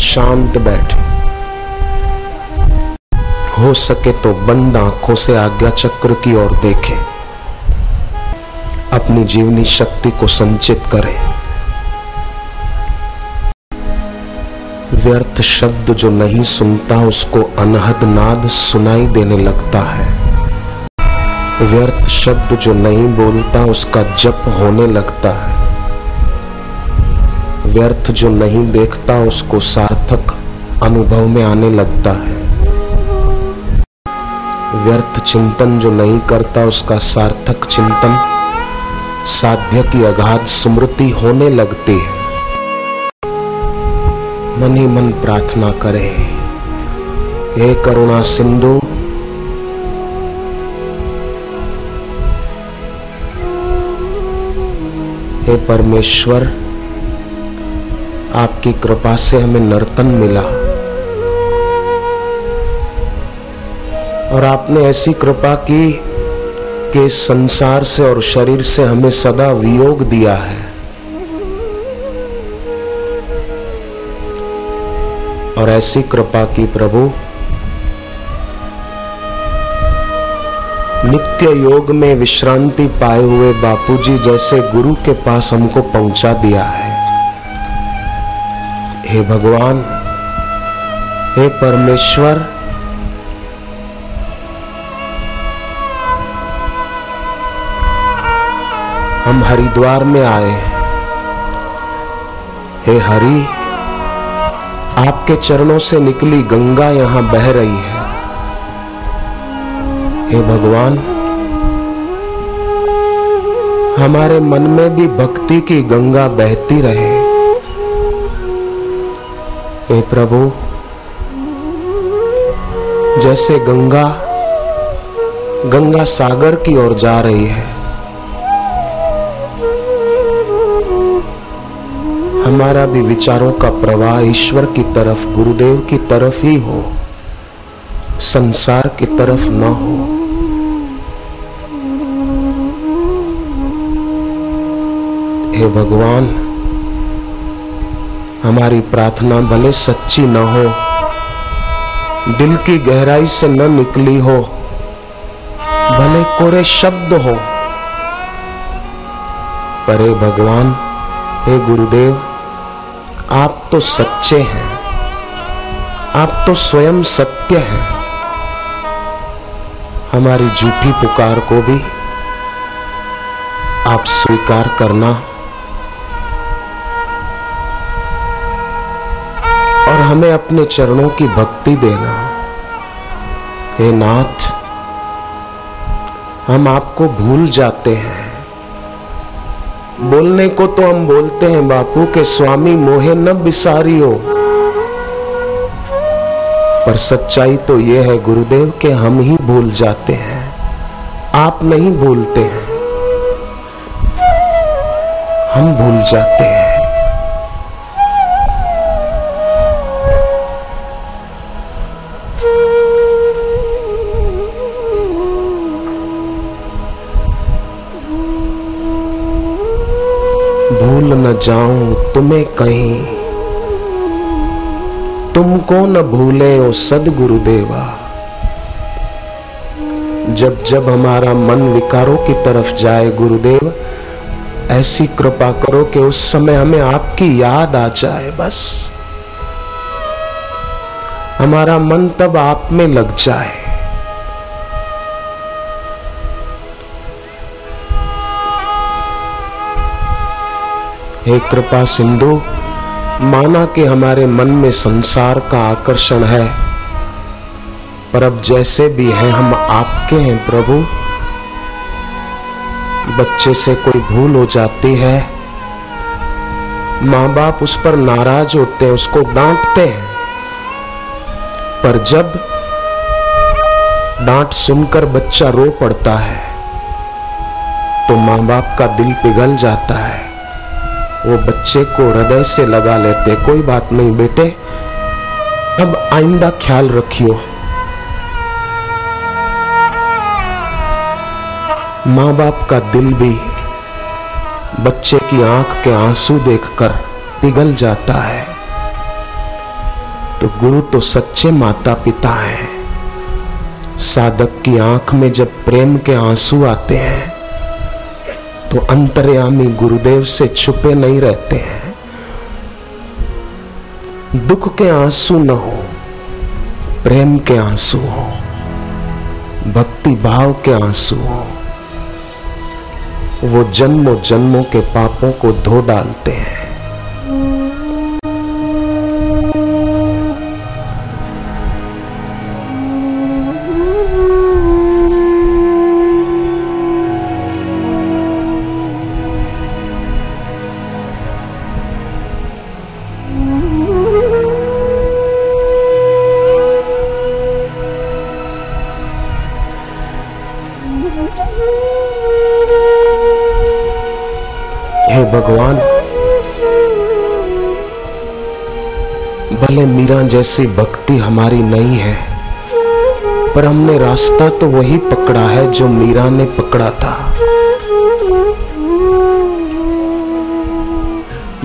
शांत बैठे। हो सके तो बंद आँखों से आज्ञा चक्र की ओर देखें। अपनी जीवनी शक्ति को संचित करें। व्यर्थ शब्द जो नहीं सुनता, उसको अनहद नाद सुनाई देने लगता है। व्यर्थ शब्द जो नहीं बोलता, उसका जप होने लगता है। व्यर्थ जो नहीं देखता, उसको सार्थक अनुभव में आने लगता है। व्यर्थ चिंतन जो नहीं करता, उसका सार्थक चिंतन साध्य की अगाध स्मृति होने लगती है। मन ही मन प्रार्थना करे, हे करुणा सिंधु, हे परमेश्वर आपकी कृपा से हमें नर्तन मिला। और आपने ऐसी कृपा की कि संसार से और शरीर से हमें सदा वियोग दिया है। और ऐसी कृपा की प्रभु, नित्य योग में विश्रांति पाए हुए बापूजी जैसे गुरु के पास हमको पहुँचा दिया है। हे भगवान, हे परमेश्वर। हम हरिद्वार में आए हे। हरि, आपके चरणों से निकली गंगा यहाँ बह रही है। हे भगवान, हमारे मन में भी भक्ति की गंगा बहती रहे। हे प्रभु, जैसे गंगा गंगा सागर की ओर जा रही है, हमारा भी विचारों का प्रवाह ईश्वर की तरफ़, गुरुदेव की तरफ़ ही हो, संसार की तरफ़ न हो। हे भगवान हमारी प्रार्थना भले सच्ची न हो, दिल की गहराई से न निकली हो, भले कोरे शब्द हो। परे भगवान, हे गुरुदेव, आप तो सच्चे हैं, आप तो स्वयं सत्य हैं। हमारी झूठी पुकार को भी आप स्वीकार करना हमें अपने चरणों की भक्ति देना। हे नाथ, हम आपको भूल जाते हैं। बोलने को तो हम बोलते हैं, बापू के स्वामी मोहे न बिसारियो। पर सच्चाई तो यह है, गुरुदेव, के हम ही भूल जाते हैं। आप नहीं भूलते हैं। हम भूल जाते हैं। जाऊँ तुम्हें कहीं। तुमको न भूले ओ सदगुरुदेवा। जब जब हमारा मन विकारों की तरफ़ जाए गुरुदेव, ऐसी कृपा करो कि उस समय हमें आपकी याद आ जाए, बस। हमारा मन तब आप में लग जाए। हे कृपा सिंधु, माना कि हमारे मन में संसार का आकर्षण है। पर अब जैसे भी हैं, हम आपके हैं प्रभु। बच्चे से कोई भूल हो जाती है। माँ बाप उस पर नाराज़ होते हैं, उसको डांटते हैं। पर जब डांट सुनकर बच्चा रो पड़ता है तो माँ बाप का दिल पिघल जाता है। वो बच्चे को हृदय से लगा लेते, कोई बात नहीं बेटे, अब आइंदा ख्याल रखियो। माँ बाप का दिल भी बच्चे की आँख के आँसू देखकर पिघल जाता है। तो गुरु तो सच्चे माता पिता हैं। साधक की आँख में जब प्रेम के आँसू आते हैं तो अंतर्यामी गुरुदेव से छुपे नहीं रहते हैं। दुख के आँसू न हो, प्रेम के आँसू हो, भक्ति भाव के आँसू हो, वो जन्मों जन्मों के पापों को धो डालते हैं। भगवान। भले मीरा जैसी भक्ति हमारी नहीं है, पर हमने रास्ता तो वही पकड़ा है जो मीरा ने पकड़ा था।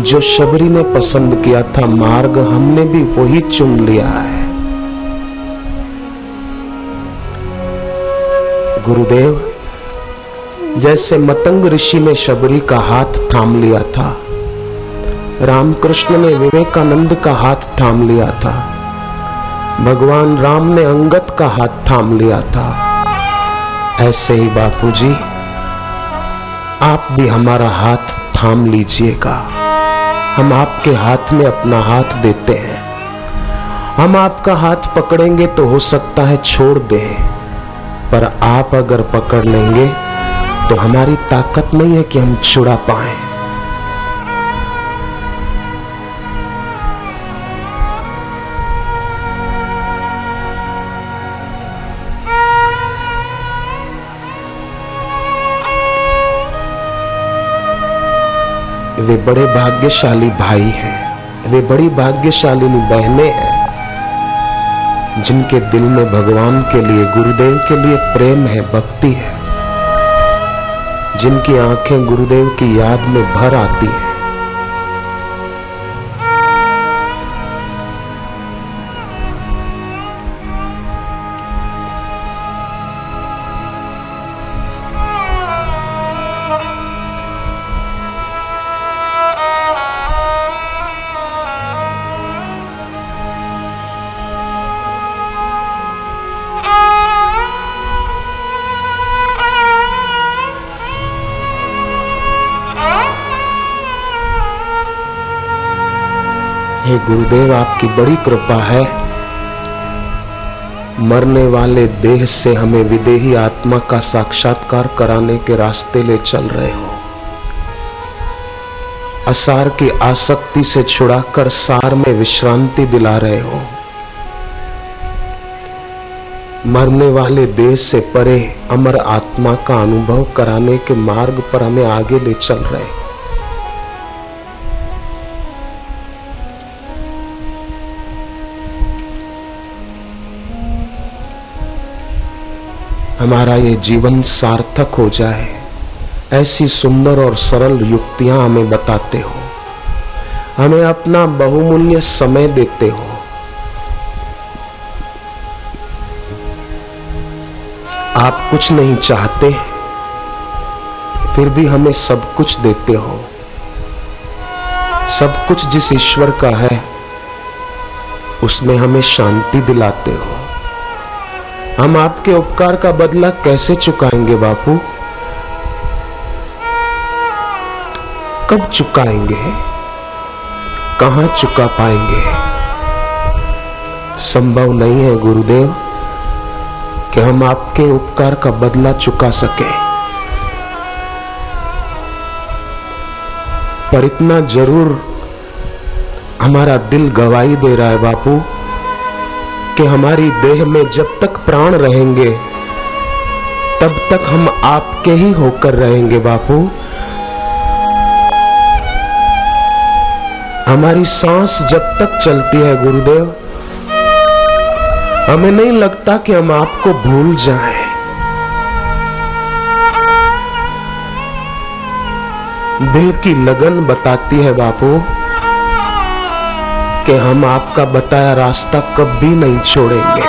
जो शबरी ने पसंद किया था मार्ग हमने भी वही चुन लिया है। गुरुदेव जैसे मतंग ऋषि ने शबरी का हाथ थाम लिया था। रामकृष्ण ने विवेकानंद का हाथ थाम लिया था। भगवान राम ने अंगत का हाथ थाम लिया था। ऐसे ही बापूजी, आप भी हमारा हाथ थाम लीजिएगा। हम आपके हाथ में अपना हाथ देते हैं। हम आपका हाथ पकड़ेंगे तो हो सकता है छोड़ दें। पर आप अगर पकड़ लेंगे तो हमारी ताकत नहीं है कि हम छुड़ा पाए। वे बड़े भाग्यशाली भाई हैं। वे बड़ी भाग्यशालिनी बहनें हैं, जिनके दिल में भगवान के लिए, गुरुदेव के लिए प्रेम है, भक्ति है। जिनकी आँखें गुरुदेव की याद में भर आती हैं। हे गुरुदेव, आपकी बड़ी कृपा है। मरने वाले देह से हमें विदेही आत्मा का साक्षात्कार कराने के रास्ते ले चल रहे हो। असार की आसक्ति से छुड़ाकर सार में विश्रांति दिला रहे हो। मरने वाले देह से परे अमर आत्मा का अनुभव कराने के मार्ग पर हमें आगे ले चल रहे हो। हमारा ये जीवन सार्थक हो जाए। ऐसी सुंदर और सरल युक्तियाँ हमें बताते हो। हमें अपना बहुमूल्य समय देते हो। आप कुछ नहीं चाहते, फिर भी हमें सब कुछ देते हो। सब कुछ जिस ईश्वर का है, उसमें हमें शांति दिलाते हो। हम आपके उपकार का बदला कैसे चुकाएँगे बापू? कब चुकाएँगे कहाँ चुका पाएँगे संभव नहीं है गुरुदेव कि हम आपके उपकार का बदला चुका सके। पर इतना ज़रूर हमारा दिल गवाही दे रहा है बापू। कि हमारी देह में जब तक प्राण रहेंगे, तब तक हम आपके ही होकर रहेंगे, बापू। हमारी सांस जब तक चलती है, गुरुदेव, हमें नहीं लगता कि हम आपको भूल जाएँ। दिल की लगन बताती है, बापू। कि हम आपका बताया रास्ता कभी नहीं छोड़ेंगे।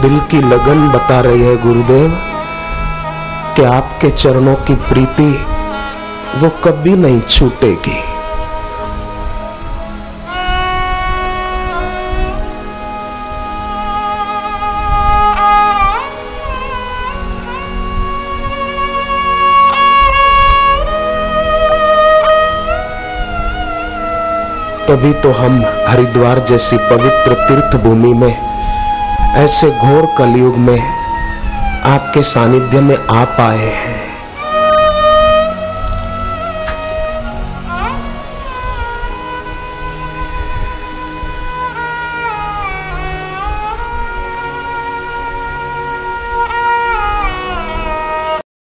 दिल की लगन बता रही है गुरुदेव कि आपके चरणों की प्रीति वो कभी नहीं छूटेगी। तभी तो हम हरिद्वार जैसी पवित्र तीर्थ भूमि में, ऐसे घोर कलयुग में आपके सानिध्य में आ पाए हैं।